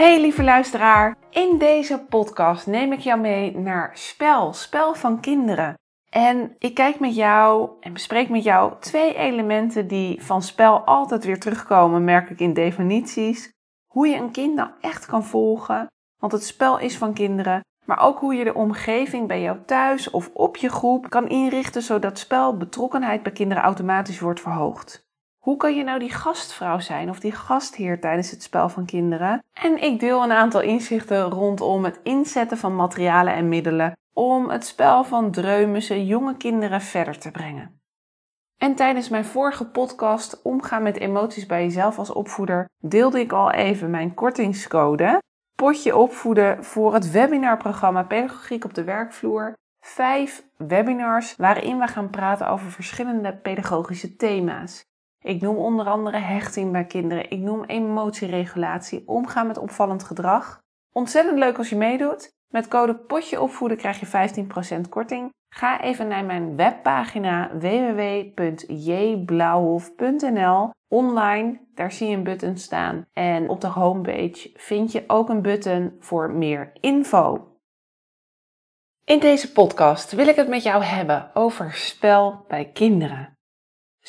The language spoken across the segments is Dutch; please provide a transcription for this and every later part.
Hey lieve luisteraar, in deze podcast neem ik jou mee naar spel, spel van kinderen. En ik kijk met jou en bespreek met jou twee elementen die van spel altijd weer terugkomen, merk ik in definities. Hoe je een kind nou echt kan volgen, want het spel is van kinderen. Maar ook hoe je de omgeving bij jou thuis of op je groep kan inrichten zodat spelbetrokkenheid bij kinderen automatisch wordt verhoogd. Hoe kan je nou die gastvrouw zijn of die gastheer tijdens het spel van kinderen? En ik deel een aantal inzichten rondom het inzetten van materialen en middelen om het spel van dreumissen jonge kinderen verder te brengen. En tijdens mijn vorige podcast Omgaan met emoties bij jezelf als opvoeder deelde ik al even mijn kortingscode. Potje opvoeden voor het webinarprogramma Pedagogiek op de werkvloer. Vijf webinars waarin we gaan praten over verschillende pedagogische thema's. Ik noem onder andere hechting bij kinderen. Ik noem emotieregulatie, omgaan met opvallend gedrag. Ontzettend leuk als je meedoet. Met code potje opvoeden krijg je 15% korting. Ga even naar mijn webpagina www.jblauwhof.nl online. Daar zie je een button staan. En op de homepage vind je ook een button voor meer info. In deze podcast wil ik het met jou hebben over spel bij kinderen.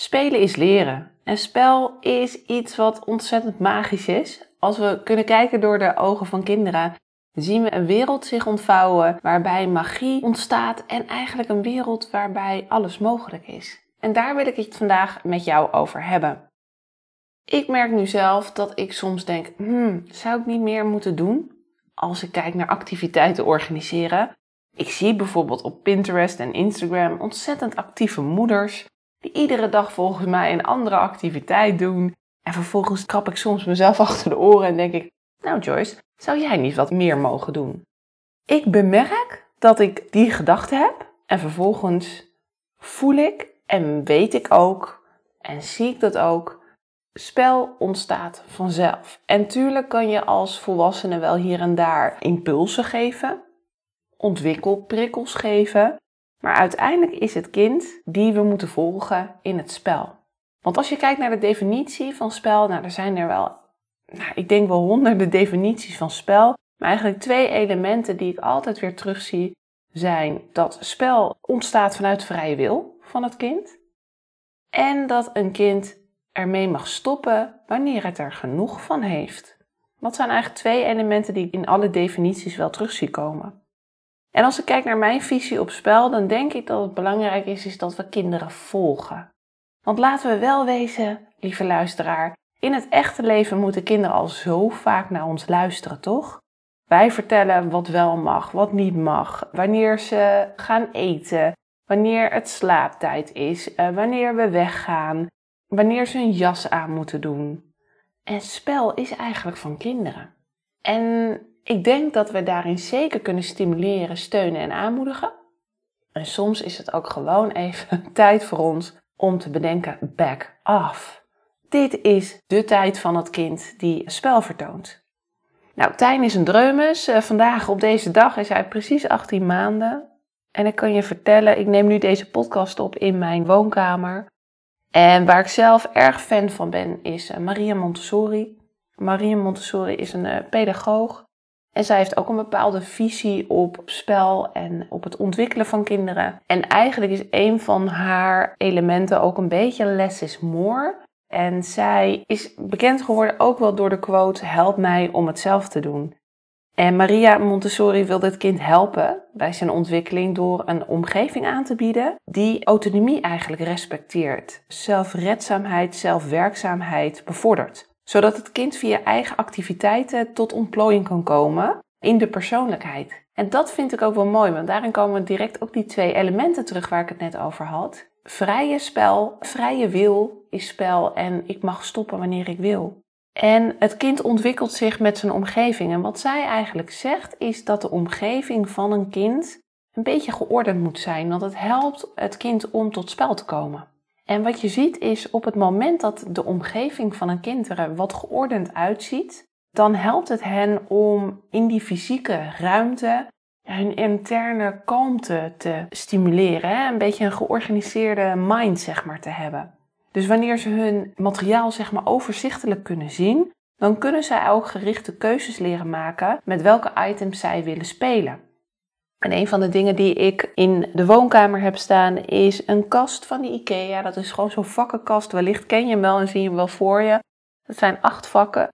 Spelen is leren. En spel is iets wat ontzettend magisch is. Als we kunnen kijken door de ogen van kinderen, zien we een wereld zich ontvouwen waarbij magie ontstaat en eigenlijk een wereld waarbij alles mogelijk is. En daar wil ik het vandaag met jou over hebben. Ik merk nu zelf dat ik soms denk: hmm, zou ik niet meer moeten doen? Als ik kijk naar activiteiten organiseren. Ik zie bijvoorbeeld op Pinterest en Instagram ontzettend actieve moeders die iedere dag volgens mij een andere activiteit doen. En vervolgens krap ik soms mezelf achter de oren en denk ik: Nou, Joyce, zou jij niet wat meer mogen doen? Ik bemerk dat ik die gedachte heb en vervolgens voel ik en weet ik ook en zie ik dat ook. Spel ontstaat vanzelf. En tuurlijk kan je als volwassene wel hier en daar impulsen geven, ontwikkelprikkels geven, maar uiteindelijk is het kind die we moeten volgen in het spel. Want als je kijkt naar de definitie van spel, nou, er zijn er wel, nou, ik denk wel honderden definities van spel. Maar eigenlijk twee elementen die ik altijd weer terugzie zijn dat spel ontstaat vanuit vrije wil van het kind. En dat een kind ermee mag stoppen wanneer het er genoeg van heeft. Dat zijn eigenlijk twee elementen die ik in alle definities wel terug zie komen. En als ik kijk naar mijn visie op spel, dan denk ik dat het belangrijk is, is dat we kinderen volgen. Want laten we wel wezen, lieve luisteraar, in het echte leven moeten kinderen al zo vaak naar ons luisteren, toch? Wij vertellen wat wel mag, wat niet mag, wanneer ze gaan eten, wanneer het slaaptijd is, eh, wanneer we weggaan, wanneer ze een jas aan moeten doen. En spel is eigenlijk van kinderen. En ik denk dat we daarin zeker kunnen stimuleren, steunen en aanmoedigen. En soms is het ook gewoon even tijd voor ons om te bedenken: back off. Dit is de tijd van het kind die spel vertoont. Nou, Tijn is een dreumes. Eh, vandaag op deze dag is hij precies 18 maanden. En ik kan je vertellen, ik neem nu deze podcast op in mijn woonkamer. En waar ik zelf erg fan van ben, is eh, Maria Montessori. Maria Montessori is een eh, pedagoog en zij heeft ook een bepaalde visie op spel en op het ontwikkelen van kinderen. En eigenlijk is een van haar elementen ook een beetje less is more. En zij is bekend geworden ook wel door de quote: Help mij om het zelf te doen. En Maria Montessori wil dit kind helpen bij zijn ontwikkeling door een omgeving aan te bieden die autonomie eigenlijk respecteert, zelfredzaamheid, zelfwerkzaamheid bevordert zodat het kind via eigen activiteiten tot ontplooiing kan komen in de persoonlijkheid. En dat vind ik ook wel mooi, want daarin komen direct ook die twee elementen terug waar ik het net over had. vrije spel, vrije wil is spel en ik mag stoppen wanneer ik wil. En het kind ontwikkelt zich met zijn omgeving. En wat zij eigenlijk zegt is dat de omgeving van een kind een beetje geordend moet zijn, want het helpt het kind om tot spel te komen. En wat je ziet is op het moment dat de omgeving van een kind er wat geordend uitziet, dan helpt het hen om in die fysieke ruimte hun interne kalmte te stimuleren. Hè? Een beetje een georganiseerde mind, zeg maar, te hebben. Dus wanneer ze hun materiaal, zeg maar, overzichtelijk kunnen zien, dan kunnen zij ook gerichte keuzes leren maken met welke items zij willen spelen. En een van de dingen die ik in de woonkamer heb staan is een kast van de IKEA. Dat is gewoon zo'n vakkenkast. Wellicht ken je hem wel en zie je hem wel voor je. Dat zijn acht vakken.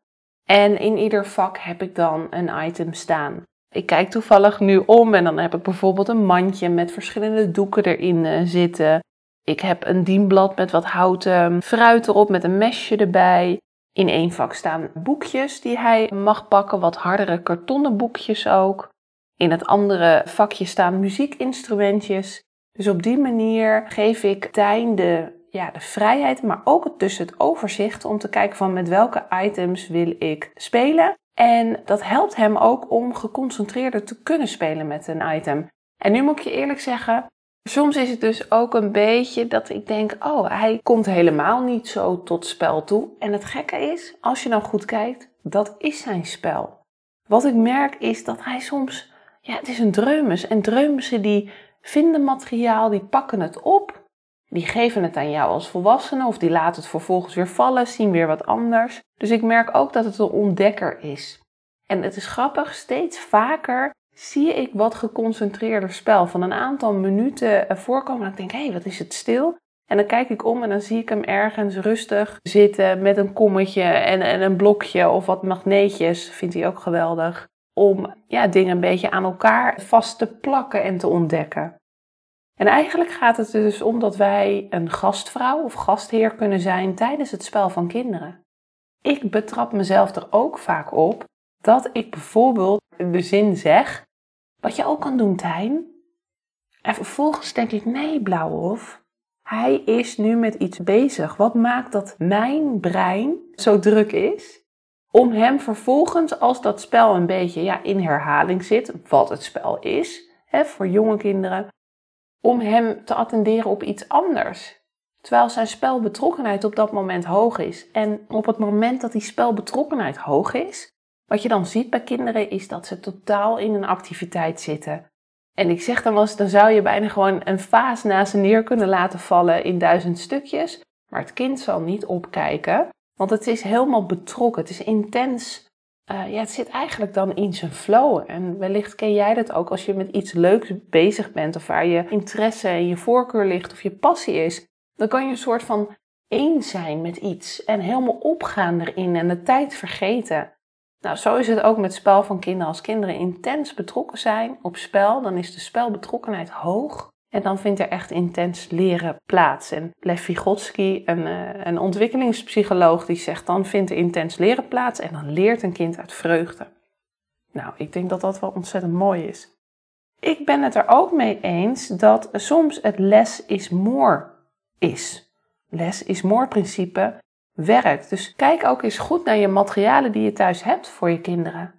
En in ieder vak heb ik dan een item staan. Ik kijk toevallig nu om en dan heb ik bijvoorbeeld een mandje met verschillende doeken erin eh, zitten. Ik heb een dienblad met wat houten fruit erop met een mesje erbij. In één vak staan boekjes die hij mag pakken, wat hardere kartonnen boekjes ook. In het andere vakje staan muziekinstrumentjes. Dus op die manier geef ik Tijn de, ja, de vrijheid, maar ook dus het overzicht om te kijken van met welke items wil ik spelen. En dat helpt hem ook om geconcentreerder te kunnen spelen met een item. En nu moet ik je eerlijk zeggen, soms is het dus ook een beetje dat ik denk, oh, hij komt helemaal niet zo tot spel toe. En het gekke is, als je dan goed kijkt, dat is zijn spel. Wat ik merk is dat hij soms ja, het is een dreumes. En dreumessen die vinden materiaal, die pakken het op. Die geven het aan jou als volwassene of die laten het vervolgens weer vallen, zien weer wat anders. Dus ik merk ook dat het een ontdekker is. En het is grappig, steeds vaker zie ik wat geconcentreerder spel. Van een aantal minuten voorkomen en ik denk, hé, hey, wat is het stil? En dan kijk ik om en dan zie ik hem ergens rustig zitten met een kommetje en, en een blokje of wat magneetjes. Vindt hij ook geweldig om ja, dingen een beetje aan elkaar vast te plakken en te ontdekken. En eigenlijk gaat het dus om dat wij een gastvrouw of gastheer kunnen zijn tijdens het spel van kinderen. Ik betrap mezelf er ook vaak op dat ik bijvoorbeeld de zin zeg, wat je ook kan doen, Tijn. En vervolgens denk ik, nee, Blauwhof, hij is nu met iets bezig. Wat maakt dat mijn brein zo druk is? Om hem vervolgens, als dat spel een beetje ja, in herhaling zit, wat het spel is hè, voor jonge kinderen, om hem te attenderen op iets anders. Terwijl zijn spelbetrokkenheid op dat moment hoog is. En op het moment dat die spelbetrokkenheid hoog is, wat je dan ziet bij kinderen, is dat ze totaal in een activiteit zitten. En ik zeg dan wel eens, dan zou je bijna gewoon een vaas naast ze neer kunnen laten vallen in duizend stukjes. Maar het kind zal niet opkijken, want het is helemaal betrokken, het is intens. Uh, ja, het zit eigenlijk dan in zijn flow. En wellicht ken jij dat ook als je met iets leuks bezig bent, of waar je interesse en je voorkeur ligt, of je passie is. Dan kan je een soort van één zijn met iets en helemaal opgaan erin en de tijd vergeten. Nou, zo is het ook met spel van kinderen. Als kinderen intens betrokken zijn op spel, dan is de spelbetrokkenheid hoog. En dan vindt er echt intens leren plaats. En Lev Vygotsky, een, uh, een ontwikkelingspsycholoog, die zegt dan vindt er intens leren plaats en dan leert een kind uit vreugde. Nou, ik denk dat dat wel ontzettend mooi is. Ik ben het er ook mee eens dat soms het less is more is. Less is more principe werkt. Dus kijk ook eens goed naar je materialen die je thuis hebt voor je kinderen.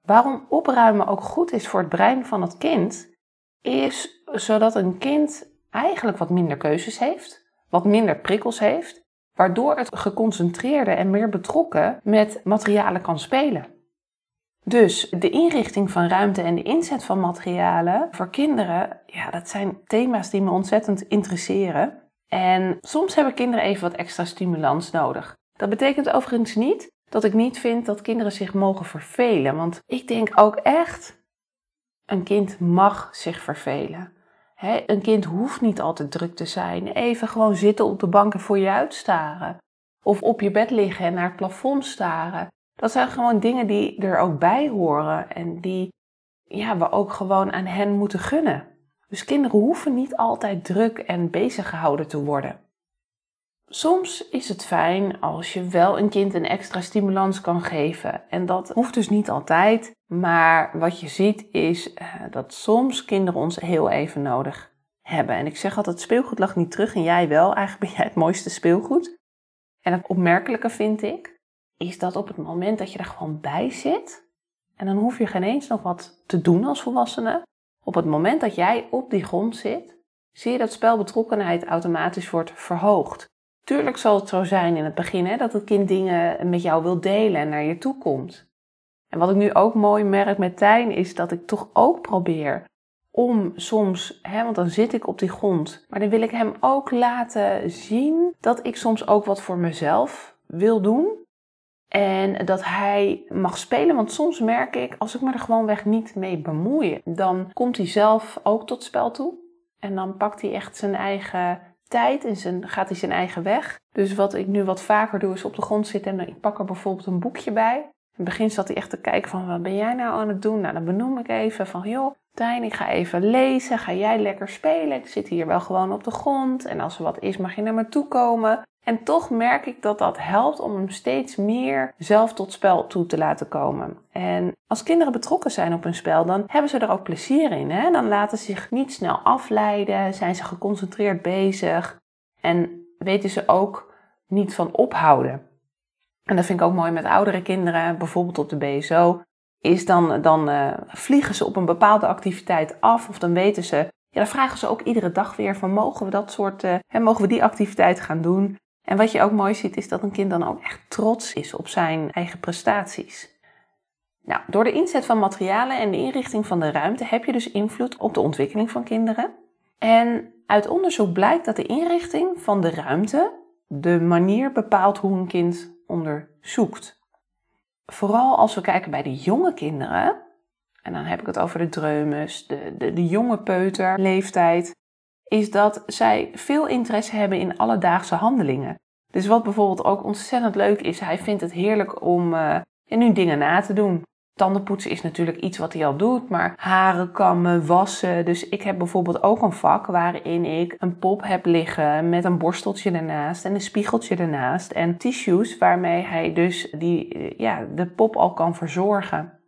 Waarom opruimen ook goed is voor het brein van het kind, is zodat een kind eigenlijk wat minder keuzes heeft, wat minder prikkels heeft, waardoor het geconcentreerder en meer betrokken met materialen kan spelen. Dus de inrichting van ruimte en de inzet van materialen voor kinderen, ja, dat zijn thema's die me ontzettend interesseren. En soms hebben kinderen even wat extra stimulans nodig. Dat betekent overigens niet dat ik niet vind dat kinderen zich mogen vervelen, want ik denk ook echt een kind mag zich vervelen. Een kind hoeft niet altijd druk te zijn. Even gewoon zitten op de bank en voor je uitstaren. Of op je bed liggen en naar het plafond staren. Dat zijn gewoon dingen die er ook bij horen en die ja, we ook gewoon aan hen moeten gunnen. Dus kinderen hoeven niet altijd druk en bezig gehouden te worden. Soms is het fijn als je wel een kind een extra stimulans kan geven. En dat hoeft dus niet altijd. Maar wat je ziet is uh, dat soms kinderen ons heel even nodig hebben. En ik zeg altijd, speelgoed lag niet terug en jij wel. Eigenlijk ben jij het mooiste speelgoed. En het opmerkelijke vind ik, is dat op het moment dat je er gewoon bij zit, en dan hoef je geen eens nog wat te doen als volwassene, op het moment dat jij op die grond zit, zie je dat spelbetrokkenheid automatisch wordt verhoogd. Tuurlijk zal het zo zijn in het begin hè, dat het kind dingen met jou wil delen en naar je toe komt. En wat ik nu ook mooi merk met Tijn is dat ik toch ook probeer om soms, hè, want dan zit ik op die grond, maar dan wil ik hem ook laten zien dat ik soms ook wat voor mezelf wil doen. En dat hij mag spelen, want soms merk ik, als ik me er gewoonweg niet mee bemoei, dan komt hij zelf ook tot spel toe. En dan pakt hij echt zijn eigen tijd en zijn, gaat hij zijn eigen weg. Dus wat ik nu wat vaker doe, is op de grond zitten en ik pak er bijvoorbeeld een boekje bij. In het begin zat hij echt te kijken van, wat ben jij nou aan het doen? Nou, dan benoem ik even van, joh, Tijn, ik ga even lezen. Ga jij lekker spelen? Ik zit hier wel gewoon op de grond. En als er wat is, mag je naar me toe komen. En toch merk ik dat dat helpt om hem steeds meer zelf tot spel toe te laten komen. En als kinderen betrokken zijn op een spel, dan hebben ze er ook plezier in. Hè? Dan laten ze zich niet snel afleiden, zijn ze geconcentreerd bezig en weten ze ook niet van ophouden. En dat vind ik ook mooi met oudere kinderen, bijvoorbeeld op de BSO. Is dan, dan uh, vliegen ze op een bepaalde activiteit af of dan weten ze ja, dan vragen ze ook iedere dag weer van mogen we dat soort, uh, hè, mogen we die activiteit gaan doen? En wat je ook mooi ziet is dat een kind dan ook echt trots is op zijn eigen prestaties. Nou, door de inzet van materialen en de inrichting van de ruimte heb je dus invloed op de ontwikkeling van kinderen. En uit onderzoek blijkt dat de inrichting van de ruimte de manier bepaalt hoe een kind onderzoekt. Vooral als we kijken bij de jonge kinderen, en dan heb ik het over de dreumes, de, de, de jonge peuterleeftijd, is dat zij veel interesse hebben in alledaagse handelingen. Dus wat bijvoorbeeld ook ontzettend leuk is, hij vindt het heerlijk om uh, nu dingen na te doen. Tandenpoetsen is natuurlijk iets wat hij al doet, maar haren kammen, wassen. Dus ik heb bijvoorbeeld ook een vak waarin ik een pop heb liggen met een borsteltje ernaast en een spiegeltje ernaast en tissues waarmee hij dus die, eh, ja, de pop al kan verzorgen.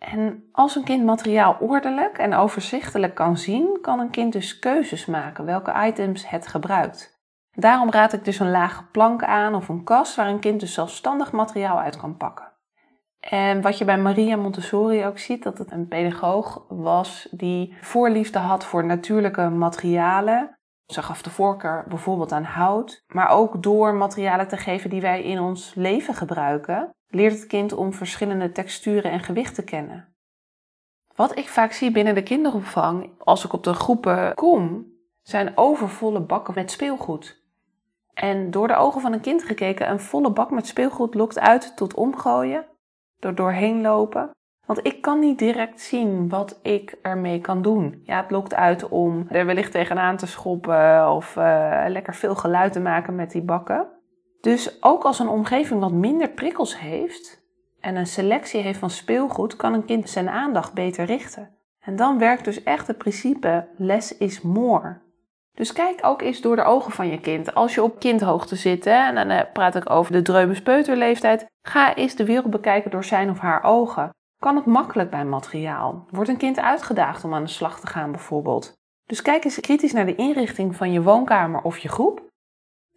En als een kind materiaal ordelijk en overzichtelijk kan zien, kan een kind dus keuzes maken welke items het gebruikt. Daarom raad ik dus een lage plank aan of een kast waar een kind dus zelfstandig materiaal uit kan pakken. En wat je bij Maria Montessori ook ziet, dat het een pedagoog was die voorliefde had voor natuurlijke materialen. Ze gaf de voorkeur bijvoorbeeld aan hout, maar ook door materialen te geven die wij in ons leven gebruiken, leert het kind om verschillende texturen en gewichten kennen. Wat ik vaak zie binnen de kinderopvang, als ik op de groepen kom, zijn overvolle bakken met speelgoed. En door de ogen van een kind gekeken, een volle bak met speelgoed lokt uit tot omgooien, door doorheen lopen. Want ik kan niet direct zien wat ik ermee kan doen. Ja, het lokt uit om er wellicht tegenaan te schoppen of uh, lekker veel geluid te maken met die bakken. Dus ook als een omgeving wat minder prikkels heeft en een selectie heeft van speelgoed, kan een kind zijn aandacht beter richten. En dan werkt dus echt het principe less is more. Dus kijk ook eens door de ogen van je kind. Als je op kindhoogte zit, hè, en dan eh, praat ik over de dreumes ga eens de wereld bekijken door zijn of haar ogen. Kan het makkelijk bij materiaal? Wordt een kind uitgedaagd om aan de slag te gaan bijvoorbeeld? Dus kijk eens kritisch naar de inrichting van je woonkamer of je groep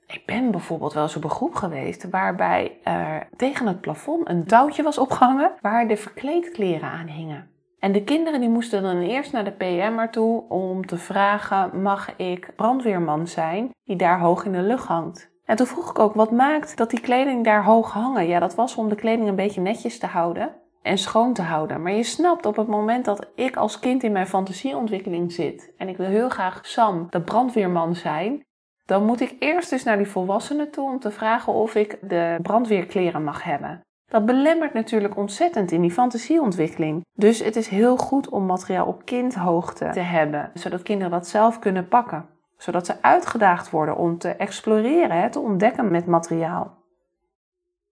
ik ben bijvoorbeeld wel eens op een geweest waarbij er tegen het plafond een touwtje was opgehangen waar de verkleedkleren aan hingen. En de kinderen die moesten dan eerst naar de PM'er toe om te vragen: mag ik brandweerman zijn die daar hoog in de lucht hangt? En toen vroeg ik ook: wat maakt dat die kleding daar hoog hangen? Ja, dat was om de kleding een beetje netjes te houden en schoon te houden. Maar je snapt op het moment dat ik als kind in mijn fantasieontwikkeling zit en ik wil heel graag Sam, de brandweerman zijn, dan moet ik eerst dus naar die volwassenen toe om te vragen of ik de brandweerkleren mag hebben. Dat belemmert natuurlijk ontzettend in die fantasieontwikkeling. Dus het is heel goed om materiaal op kindhoogte te hebben, zodat kinderen dat zelf kunnen pakken. Zodat ze uitgedaagd worden om te exploreren, te ontdekken met materiaal.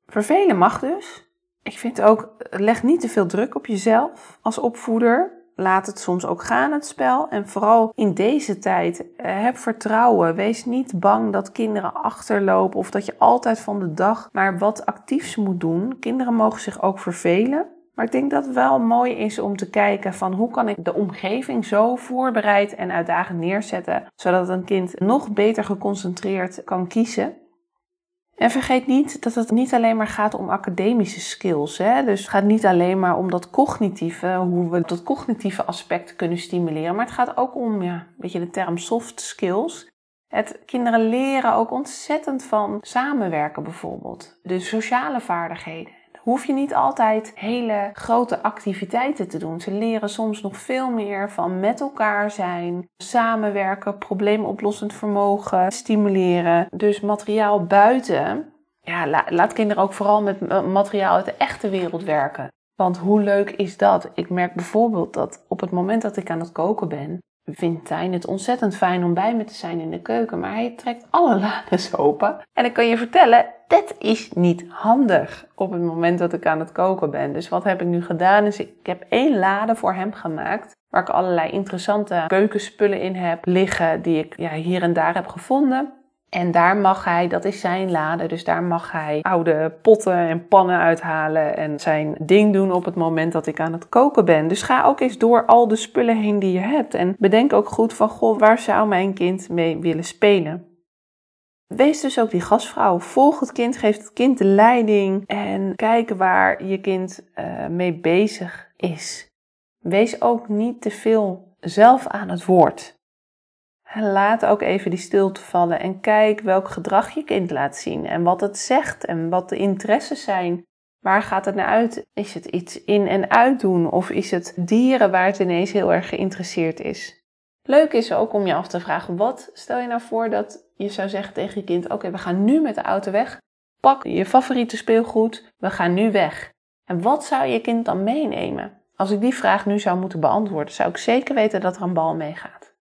Vervelen mag dus. Ik vind ook, leg niet te veel druk op jezelf als opvoeder. Laat het soms ook gaan, het spel. En vooral in deze tijd, eh, heb vertrouwen. Wees niet bang dat kinderen achterlopen of dat je altijd van de dag maar wat actiefs moet doen. Kinderen mogen zich ook vervelen. Maar ik denk dat het wel mooi is om te kijken van hoe kan ik de omgeving zo voorbereid en uitdagend neerzetten, zodat een kind nog beter geconcentreerd kan kiezen. En vergeet niet dat het niet alleen maar gaat om academische skills. Hè? Dus het gaat niet alleen maar om dat cognitieve, hoe we dat cognitieve aspect kunnen stimuleren. Maar het gaat ook om, ja, een beetje de term soft skills. Het kinderen leren ook ontzettend van samenwerken bijvoorbeeld. De sociale vaardigheden hoef je niet altijd hele grote activiteiten te doen. Ze leren soms nog veel meer van met elkaar zijn, samenwerken, probleemoplossend vermogen stimuleren. Dus materiaal buiten. Ja, laat kinderen ook vooral met materiaal uit de echte wereld werken. Want hoe leuk is dat? Ik merk bijvoorbeeld dat op het moment dat ik aan het koken ben, vindt Tijn het ontzettend fijn om bij me te zijn in de keuken, maar hij trekt alle lades open. En ik kan je vertellen, dat is niet handig op het moment dat ik aan het koken ben. Dus wat heb ik nu gedaan? Is ik heb één lade voor hem gemaakt, waar ik allerlei interessante keukenspullen in heb liggen, die ik ja, hier en daar heb gevonden. En daar mag hij, dat is zijn lade, dus daar mag hij oude potten en pannen uithalen en zijn ding doen op het moment dat ik aan het koken ben. Dus ga ook eens door al de spullen heen die je hebt en bedenk ook goed van, goh, waar zou mijn kind mee willen spelen? Wees dus ook die gastvrouw. Volg het kind, geef het kind de leiding en kijk waar je kind uh, mee bezig is. Wees ook niet te veel zelf aan het woord. Laat ook even die stilte vallen en kijk welk gedrag je kind laat zien en wat het zegt en wat de interesses zijn. Waar gaat het naar uit? Is het iets in- en uitdoen of is het dieren waar het ineens heel erg geïnteresseerd is? Leuk is ook om je af te vragen, wat stel je nou voor dat je zou zeggen tegen je kind, oké, we gaan nu met de auto weg, pak je favoriete speelgoed, we gaan nu weg. En wat zou je kind dan meenemen? Als ik die vraag nu zou moeten beantwoorden, zou ik zeker weten dat er een bal meegaat.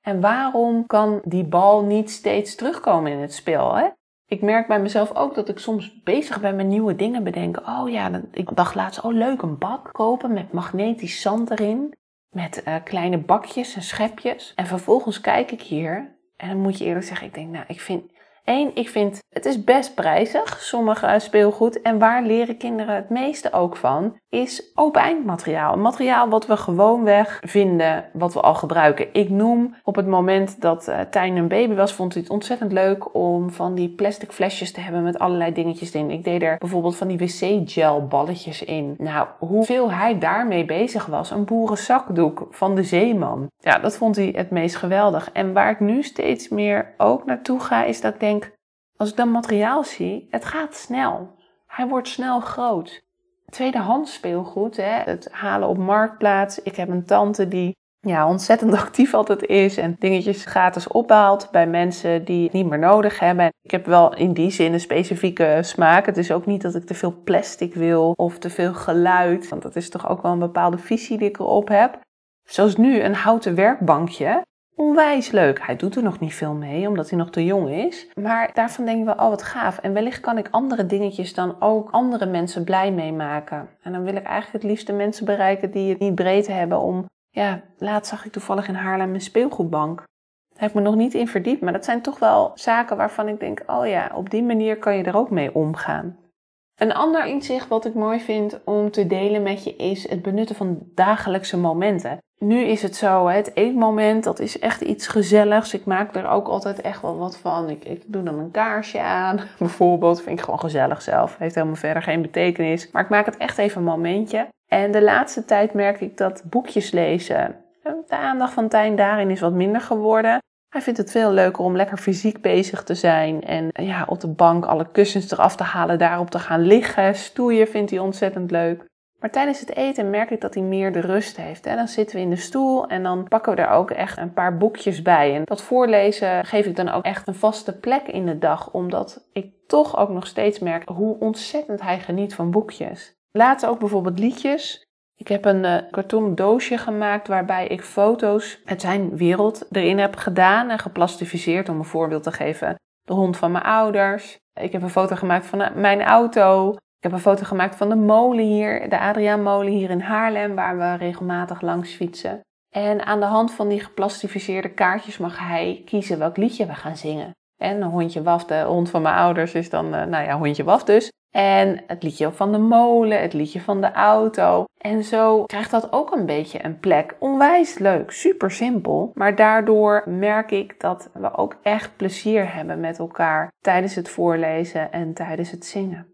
En waarom kan die bal niet steeds terugkomen in het spel? Hè? Ik merk bij mezelf ook dat ik soms bezig ben met nieuwe dingen bedenken. Oh ja, ik dacht laatst, oh leuk, een bak kopen met magnetisch zand erin. Met uh, kleine bakjes en schepjes. En vervolgens kijk ik hier. En dan moet je eerlijk zeggen, ik denk, nou, ik vind, Eén, ik vind het is best prijzig, sommige speelgoed. En waar leren kinderen het meeste ook van, is open eindmateriaal. Materiaal wat we gewoonweg vinden, wat we al gebruiken. Ik noem op het moment dat uh, Tijn een baby was, vond hij het ontzettend leuk om van die plastic flesjes te hebben met allerlei dingetjes in. Ik deed er bijvoorbeeld van die wc-gel balletjes in. Nou, hoeveel hij daarmee bezig was. Een boerenzakdoek van de zeeman. Ja, dat vond hij het meest geweldig. En waar ik nu steeds meer ook naartoe ga, is dat ik denk, als ik dan materiaal zie, het gaat snel. Hij wordt snel groot. Tweedehands speelgoed, hè, het halen op marktplaats. Ik heb een tante die ja, ontzettend actief altijd is en dingetjes gratis ophaalt bij mensen die het niet meer nodig hebben. Ik heb wel in die zin een specifieke smaak. Het is ook niet dat ik te veel plastic wil of te veel geluid, want dat is toch ook wel een bepaalde visie die ik erop heb. Zoals nu een houten werkbankje onwijs leuk. Hij doet er nog niet veel mee, omdat hij nog te jong is. Maar daarvan denken we, oh wat gaaf. En wellicht kan ik andere dingetjes dan ook andere mensen blij mee maken. En dan wil ik eigenlijk het liefst de mensen bereiken die het niet breed hebben om... Ja, laatst zag ik toevallig in Haarlem een speelgoedbank. Daar heb ik me nog niet in verdiept, maar dat zijn toch wel zaken waarvan ik denk, oh ja, op die manier kan je er ook mee omgaan. Een ander inzicht wat ik mooi vind om te delen met je is het benutten van dagelijkse momenten. Nu is het zo, het eetmoment, dat is echt iets gezelligs. Ik maak er ook altijd echt wel wat van. Ik, ik doe dan een kaarsje aan, bijvoorbeeld. Vind ik gewoon gezellig zelf. Heeft helemaal verder geen betekenis. Maar ik maak het echt even een momentje. En de laatste tijd merk ik dat boekjes lezen, de aandacht van Tijn daarin is wat minder geworden. Hij vindt het veel leuker om lekker fysiek bezig te zijn en ja, op de bank alle kussens eraf te halen, daarop te gaan liggen. Stoeien vindt hij ontzettend leuk. Maar tijdens het eten merk ik dat hij meer de rust heeft. Dan zitten we in de stoel en dan pakken we er ook echt een paar boekjes bij. En dat voorlezen geef ik dan ook echt een vaste plek in de dag, omdat ik toch ook nog steeds merk hoe ontzettend hij geniet van boekjes. Later ook bijvoorbeeld liedjes. Ik heb een uh, karton doosje gemaakt waarbij ik foto's uit zijn wereld erin heb gedaan en geplastificeerd om een voorbeeld te geven. De hond van mijn ouders. Ik heb een foto gemaakt van eh, mijn auto. Ik heb een foto gemaakt van de molen hier, de Adriaan molen hier in Haarlem, waar we regelmatig langs fietsen. En aan de hand van die geplastificeerde kaartjes mag hij kiezen welk liedje we gaan zingen. En een hondje waf, de hond van mijn ouders is dan, uh, nou ja, hondje waf dus. En het liedje van de molen, het liedje van de auto. En zo krijgt dat ook een beetje een plek. Onwijs leuk, super simpel. Maar daardoor merk ik dat we ook echt plezier hebben met elkaar tijdens het voorlezen en tijdens het zingen.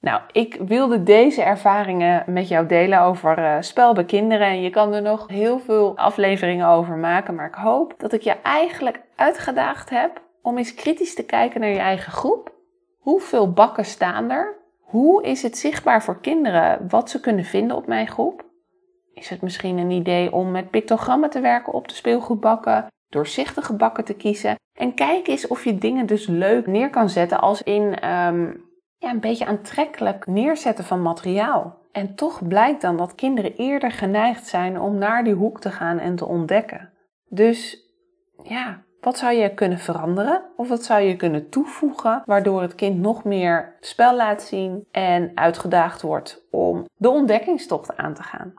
Nou, ik wilde deze ervaringen met jou delen over uh, spel bij kinderen. En je kan er nog heel veel afleveringen over maken. Maar ik hoop dat ik je eigenlijk uitgedaagd heb om eens kritisch te kijken naar je eigen groep. Hoeveel bakken staan er? Hoe is het zichtbaar voor kinderen wat ze kunnen vinden op mijn groep? Is het misschien een idee om met pictogrammen te werken op de speelgoedbakken, doorzichtige bakken te kiezen? En kijk eens of je dingen dus leuk neer kan zetten als in um, ja, een beetje aantrekkelijk neerzetten van materiaal. En toch blijkt dan dat kinderen eerder geneigd zijn om naar die hoek te gaan en te ontdekken. Dus ja, wat zou je kunnen veranderen of wat zou je kunnen toevoegen waardoor het kind nog meer spel laat zien en uitgedaagd wordt om de ontdekkingstocht aan te gaan?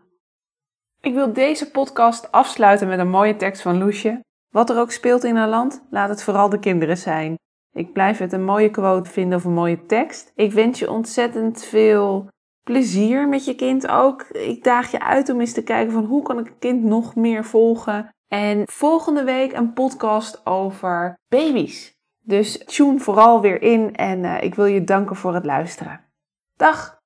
Ik wil deze podcast afsluiten met een mooie tekst van Loesje. Wat er ook speelt in haar land, laat het vooral de kinderen zijn. Ik blijf het een mooie quote vinden of een mooie tekst. Ik wens je ontzettend veel plezier met je kind ook. Ik daag je uit om eens te kijken van hoe kan ik een kind nog meer volgen. En volgende week een podcast over baby's. Dus tune vooral weer in en uh, ik wil je danken voor het luisteren. Dag!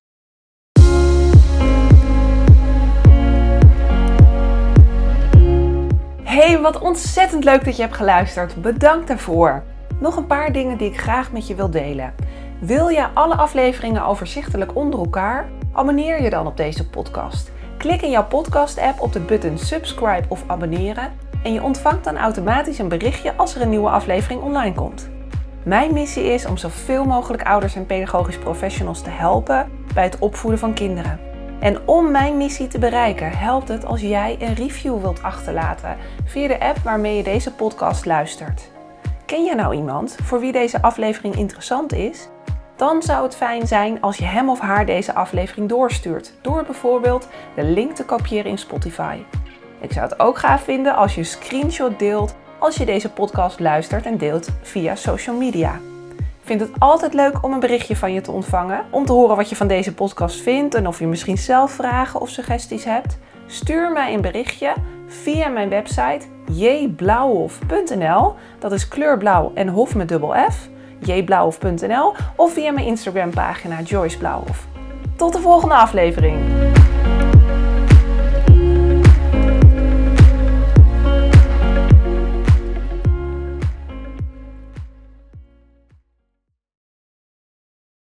Hey, wat ontzettend leuk dat je hebt geluisterd. Bedankt daarvoor. Nog een paar dingen die ik graag met je wil delen. Wil je alle afleveringen overzichtelijk onder elkaar? Abonneer je dan op deze podcast. Klik in jouw podcast-app op de button subscribe of abonneren en je ontvangt dan automatisch een berichtje als er een nieuwe aflevering online komt. Mijn missie is om zoveel mogelijk ouders en pedagogisch professionals te helpen bij het opvoeden van kinderen. En om mijn missie te bereiken, helpt het als jij een review wilt achterlaten via de app waarmee je deze podcast luistert. Ken je nou iemand voor wie deze aflevering interessant is? Dan zou het fijn zijn als je hem of haar deze aflevering doorstuurt, door bijvoorbeeld de link te kopiëren in Spotify. Ik zou het ook gaaf vinden als je een screenshot deelt als je deze podcast luistert en deelt via social media. Ik vind het altijd leuk om een berichtje van je te ontvangen, om te horen wat je van deze podcast vindt en of je misschien zelf vragen of suggesties hebt. Stuur mij een berichtje via mijn website jblauwhof.nl. Dat is kleurblauw en hof met dubbel F. jblauwhof.nl of via mijn Instagram pagina Joyce Blauwhof. Tot de volgende aflevering.